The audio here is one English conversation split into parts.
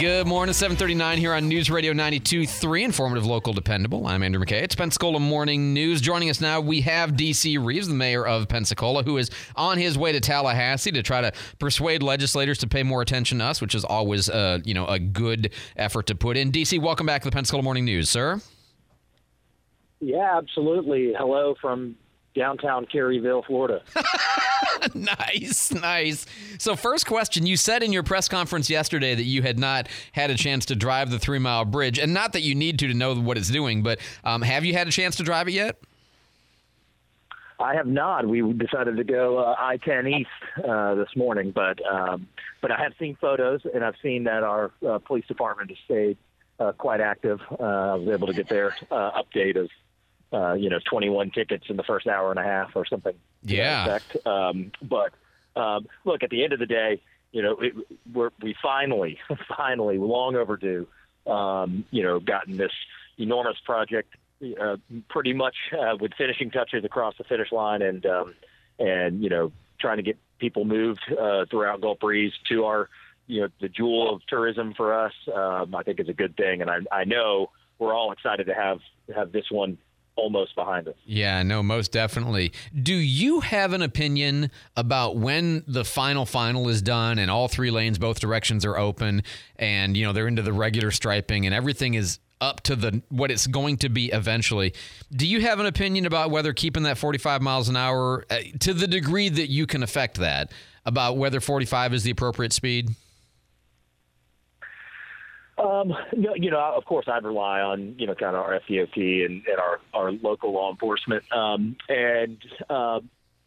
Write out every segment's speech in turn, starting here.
Good morning, 739 here on News Radio 92.3, informative, local, dependable. I'm Andrew McKay. It's Pensacola Morning News. Joining us now, we have D.C. Reeves, the mayor of Pensacola, who is on his way to Tallahassee to try to persuade legislators to pay more attention to us, which is always, uh, you know, a good effort to put in. D.C., welcome back to the Pensacola Morning News, sir. Yeah, absolutely. Hello from downtown Caryville, Florida. nice, nice. So, first question you said in your press conference yesterday that you had not had a chance to drive the three mile bridge, and not that you need to to know what it's doing, but um, have you had a chance to drive it yet? I have not. We decided to go uh, I-10 east uh, this morning, but um, but I have seen photos, and I've seen that our uh, police department has stayed uh, quite active. Uh, I was able to get their uh, update of uh, you know, 21 tickets in the first hour and a half or something. Yeah. Um, but um, look, at the end of the day, you know, it, we're, we finally, finally, long overdue, um, you know, gotten this enormous project uh, pretty much uh, with finishing touches across the finish line and, um, and, you know, trying to get people moved uh, throughout Gulf Breeze to our, you know, the jewel of tourism for us, um, I think is a good thing. And I, I know we're all excited to have, have this one almost behind us. Yeah, no, most definitely. Do you have an opinion about when the final final is done and all three lanes, both directions are open, and you know they're into the regular striping and everything is up to the what it's going to be eventually. Do you have an opinion about whether keeping that 45 miles an hour uh, to the degree that you can affect that about whether 45 is the appropriate speed? Um, you know, of course, I'd rely on you know kind of our FDOT and, and our our local law enforcement, um, and uh,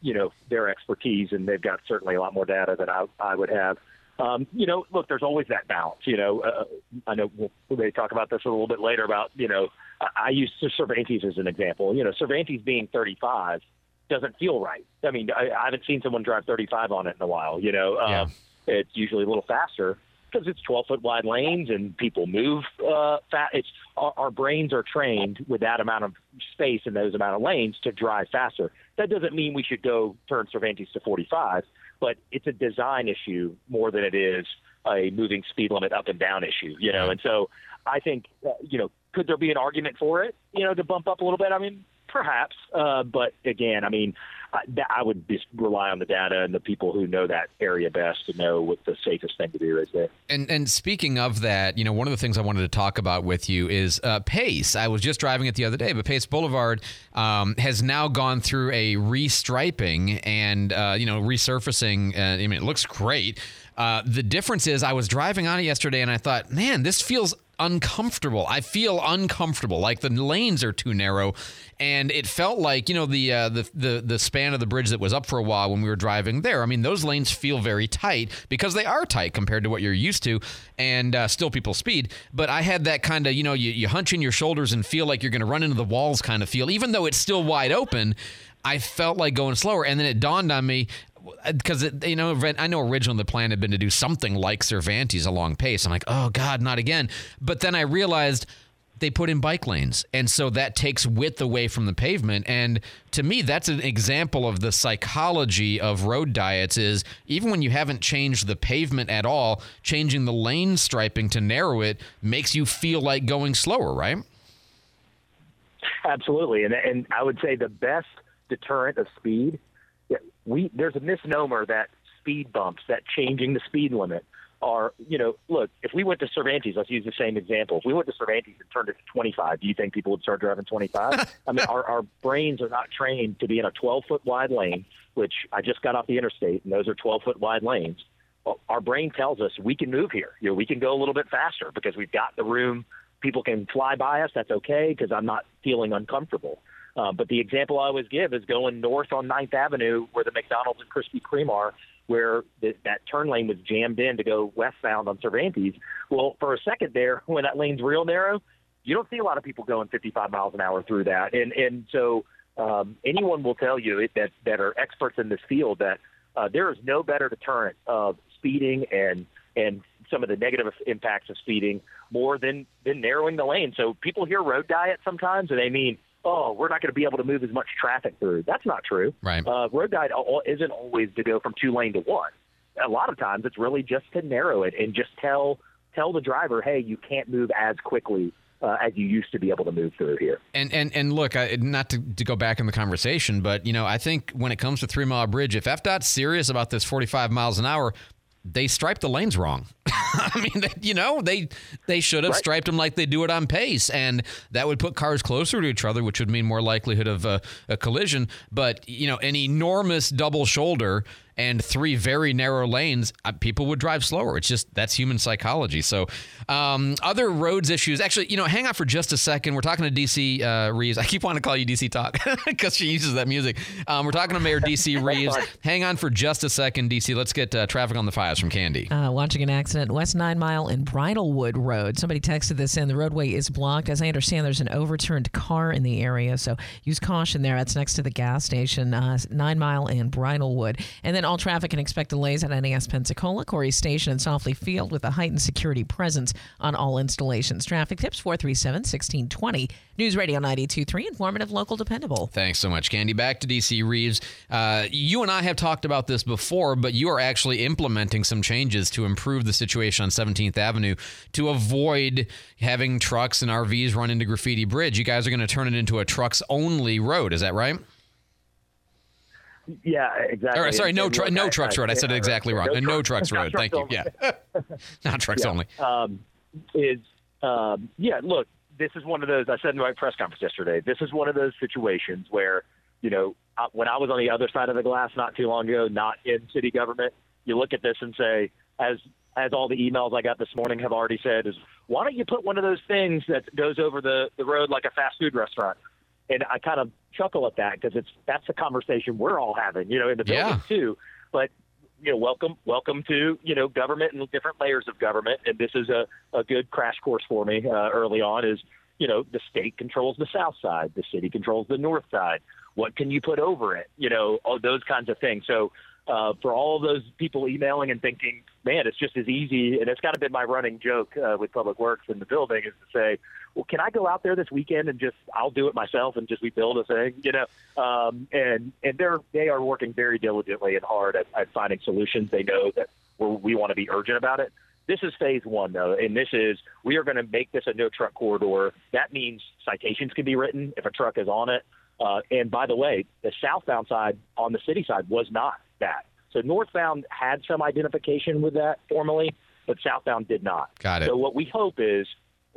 you know their expertise, and they've got certainly a lot more data than I, I would have. Um, you know, look, there's always that balance. You know, uh, I know we'll, they talk about this a little bit later about you know I, I use Cervantes as an example. You know, Cervantes being 35 doesn't feel right. I mean, I, I haven't seen someone drive 35 on it in a while. You know, yeah. um, it's usually a little faster because it's 12 foot wide lanes and people move uh, fast. It's our, our brains are trained with that amount of space and those amount of lanes to drive faster. That doesn't mean we should go turn Cervantes to 45, but it's a design issue more than it is a moving speed limit up and down issue. You know, and so I think uh, you know could there be an argument for it? You know, to bump up a little bit. I mean, perhaps, uh, but again, I mean, I, I would just rely on the data and the people who know that area best to know what the safest thing to do is there. And and speaking of that, you know, one of the things I wanted to talk about with you is uh, Pace. I was just driving it the other day, but Pace Boulevard um, has now gone through a restriping and uh, you know resurfacing. Uh, I mean, it looks great. Uh, the difference is, I was driving on it yesterday, and I thought, man, this feels uncomfortable. I feel uncomfortable. Like the lanes are too narrow, and it felt like you know the uh, the the the span of the bridge that was up for a while when we were driving there. I mean, those lanes feel very tight because they are tight compared to what you're used to, and uh, still people speed. But I had that kind of you know you, you hunch in your shoulders and feel like you're going to run into the walls kind of feel, even though it's still wide open. I felt like going slower, and then it dawned on me because you know I know originally the plan had been to do something like Cervantes along pace. I'm like, oh God, not again. But then I realized they put in bike lanes, and so that takes width away from the pavement. And to me, that's an example of the psychology of road diets. Is even when you haven't changed the pavement at all, changing the lane striping to narrow it makes you feel like going slower, right? Absolutely, and and I would say the best deterrent of speed we there's a misnomer that speed bumps, that changing the speed limit are, you know, look, if we went to Cervantes, let's use the same example. If we went to Cervantes and turned it to 25, do you think people would start driving 25? I mean, our, our brains are not trained to be in a 12 foot wide lane, which I just got off the interstate, and those are 12 foot wide lanes. Our brain tells us we can move here. You know, we can go a little bit faster because we've got the room. People can fly by us. That's okay because I'm not feeling uncomfortable. Uh, but the example I always give is going north on Ninth Avenue, where the McDonald's and Krispy Kreme are, where the, that turn lane was jammed in to go westbound on Cervantes. Well, for a second there, when that lane's real narrow, you don't see a lot of people going 55 miles an hour through that. And and so um, anyone will tell you that that are experts in this field that uh, there is no better deterrent of speeding and and some of the negative impacts of speeding more than than narrowing the lane. So people hear road diet sometimes, and they mean oh, we're not going to be able to move as much traffic through. That's not true. Right. Uh, road diet isn't always to go from two lane to one. A lot of times it's really just to narrow it and just tell tell the driver, hey, you can't move as quickly uh, as you used to be able to move through here. And and and look, I, not to, to go back in the conversation, but you know, I think when it comes to Three Mile Bridge, if FDOT's serious about this 45 miles an hour, they striped the lanes wrong. I mean, you know, they they should have right. striped them like they do it on pace, and that would put cars closer to each other, which would mean more likelihood of a, a collision. But you know, an enormous double shoulder and three very narrow lanes, uh, people would drive slower. It's just that's human psychology. So, um, other roads issues. Actually, you know, hang on for just a second. We're talking to DC uh, Reeves. I keep wanting to call you DC Talk because she uses that music. Um, we're talking to Mayor DC Reeves. hang on for just a second, DC. Let's get uh, traffic on the files from Candy. Uh, watching an accident West Nine Mile and Bridlewood Road. Somebody texted this in. The roadway is blocked. As I understand, there's an overturned car in the area, so use caution there. That's next to the gas station, uh, Nine Mile and Bridlewood, and then all traffic can expect delays at NAS Pensacola, Corry Station, and Saufley Field with a heightened security presence on all installations. Traffic tips 437 1620. News Radio 923, informative, local, dependable. Thanks so much, Candy. Back to DC Reeves. Uh, you and I have talked about this before, but you are actually implementing some changes to improve the situation on 17th Avenue to avoid having trucks and RVs run into Graffiti Bridge. You guys are going to turn it into a trucks only road. Is that right? Yeah, exactly. Or, sorry, no, tr- no trucks road. I said it exactly wrong. No, no trucks road. Thank you. Yeah, not trucks yeah. only. Um, is um, yeah. Look, this is one of those. I said in my press conference yesterday. This is one of those situations where you know when I was on the other side of the glass not too long ago, not in city government, you look at this and say, as as all the emails I got this morning have already said, is why don't you put one of those things that goes over the the road like a fast food restaurant? And I kind of chuckle at that because it's that's the conversation we're all having, you know, in the building yeah. too. But you know, welcome, welcome to you know government and different layers of government, and this is a a good crash course for me uh, early on. Is you know the state controls the south side, the city controls the north side. What can you put over it? You know, all those kinds of things. So uh, for all those people emailing and thinking, man, it's just as easy. And it's kind of been my running joke uh, with Public Works in the building is to say, well, can I go out there this weekend and just I'll do it myself and just rebuild a thing, you know? Um, and and they're they are working very diligently and hard at, at finding solutions. They know that we're, we want to be urgent about it. This is phase one, though, and this is we are going to make this a no truck corridor. That means citations can be written if a truck is on it. Uh, and by the way, the southbound side on the city side was not that. So northbound had some identification with that formally, but southbound did not. Got it. So what we hope is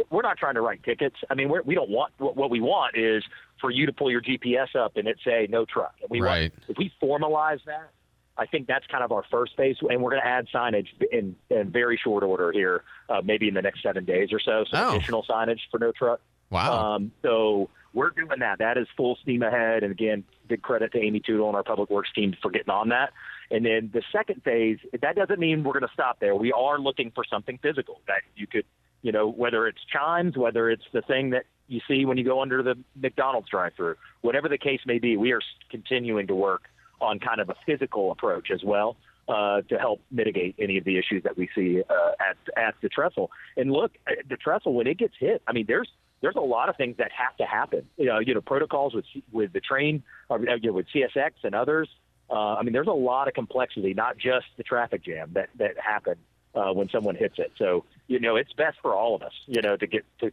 we're not trying to write tickets. I mean, we're, we do not want what we want is for you to pull your GPS up and it say no truck. And we right. Want, if we formalize that, I think that's kind of our first phase, and we're going to add signage in, in very short order here, uh, maybe in the next seven days or so. Some oh. additional signage for no truck. Wow. Um, so we're doing that. That is full steam ahead. And again, big credit to Amy Tootle and our public works team for getting on that. And then the second phase, that doesn't mean we're going to stop there. We are looking for something physical that you could, you know, whether it's chimes, whether it's the thing that you see when you go under the McDonald's drive-through, whatever the case may be, we are continuing to work on kind of a physical approach as well. Uh, to help mitigate any of the issues that we see uh, at at the trestle. And look, the trestle when it gets hit, I mean, there's there's a lot of things that have to happen. You know, you know, protocols with with the train, or, you know, with CSX and others. Uh, I mean, there's a lot of complexity, not just the traffic jam that that happen uh, when someone hits it. So you know, it's best for all of us, you know, to get to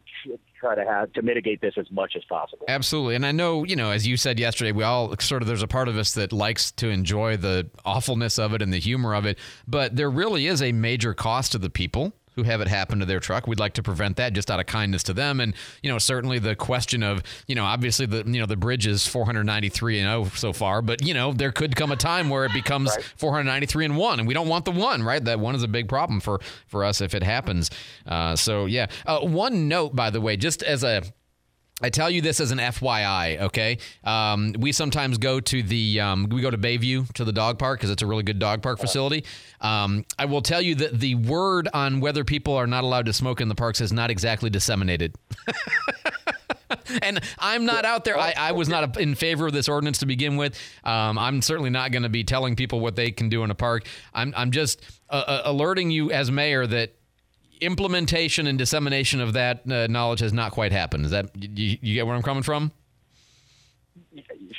try to have to mitigate this as much as possible. Absolutely, and I know, you know, as you said yesterday, we all sort of there's a part of us that likes to enjoy the awfulness of it and the humor of it, but there really is a major cost to the people who have it happen to their truck. We'd like to prevent that just out of kindness to them. And, you know, certainly the question of, you know, obviously the, you know, the bridge is 493 and 0 so far, but, you know, there could come a time where it becomes right. 493 and 1 and we don't want the one, right? That one is a big problem for, for us if it happens. Uh, so, yeah. Uh, one note, by the way, just as a, I tell you this as an FYI, okay? Um, we sometimes go to the um, we go to Bayview to the dog park because it's a really good dog park facility. Um, I will tell you that the word on whether people are not allowed to smoke in the parks is not exactly disseminated. and I'm not out there. I, I, was not in favor of this ordinance to begin with. Um, I'm certainly not going to be telling people what they can do in a park. I'm, I'm just uh, uh alerting you as mayor that implementation and dissemination of that uh, knowledge has not quite happened. Is that you, you, get where I'm coming from?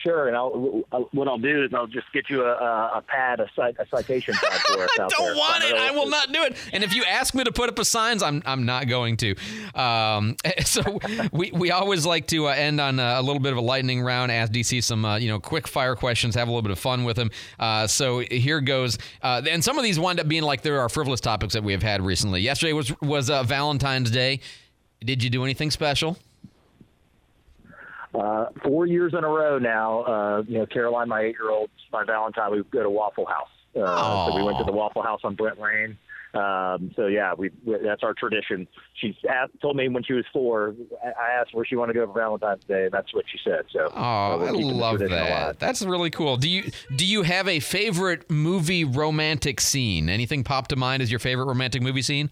Sure, and I'll, I'll, what I'll do is I'll just get you a, a, pad, a, cite, a citation pad for us. I don't there. want it. I will not do it. And if you ask me to put up a signs, I'm I'm not going to. Um, so we we always like to uh, end on a, a little bit of a lightning round. Ask DC some uh, you know quick fire questions. Have a little bit of fun with them. Uh, so here goes. Uh, and some of these wind up being like there are frivolous topics that we have had recently. Yesterday was was uh, Valentine's Day. Did you do anything special? Uh, four years in a row now. Uh, you know, Caroline, my eight-year-old, my Valentine, we go to Waffle House. Uh, so we went to the Waffle House on Brent Lane. Um, so yeah, we, we that's our tradition. She asked, told me when she was four. I asked where she wanted to go for Valentine's Day, and that's what she said. So Oh, uh, I love that. alive. That's really cool. Do you do you have a favorite movie romantic scene? Anything pop to mind as your favorite romantic movie scene?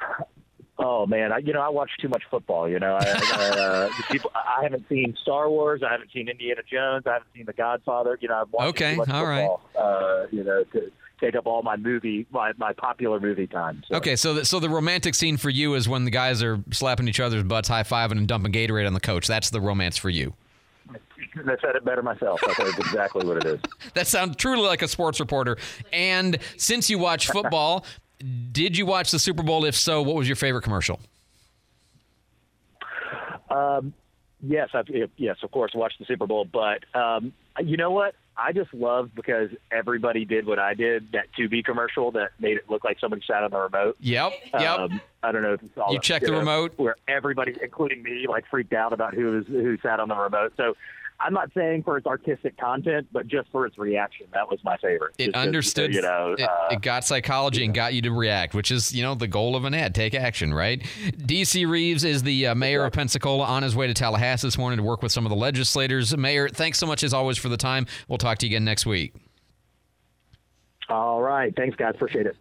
Oh man, I, you know I watch too much football. You know, I, I, uh, people, I haven't seen Star Wars. I haven't seen Indiana Jones. I haven't seen The Godfather. You know, I've watched Okay, too much all right. football. Uh, you know, to take up all my movie, my, my popular movie time. So. Okay, so the, so the romantic scene for you is when the guys are slapping each other's butts, high fiving, and dumping Gatorade on the coach. That's the romance for you. I said it better myself. It's exactly what it is. That sounds truly like a sports reporter. And since you watch football, did you watch the Super Bowl? If so, what was your favorite commercial? Um, yes, I've, yes, of course, watched the Super Bowl. But um, you know what? I just love because everybody did what I did. That Tubi commercial that made it look like somebody sat on the remote. Yep, yep. Um, I don't know if you saw You checked the know, remote? where everybody, including me, like freaked out about who was who sat on the remote. So I'm not saying for its artistic content, but just for its reaction, that was my favorite. it Just understood. You know, it, uh, it got psychology and got you to react, which is you know the goal of an ad. Take action, right? DC Reeves is the uh, mayor of Pensacola on his way to Tallahassee this morning to work with some of the legislators. Mayor, thanks so much as always for the time. We'll talk to you again next week. all right. Thanks, guys. Appreciate it.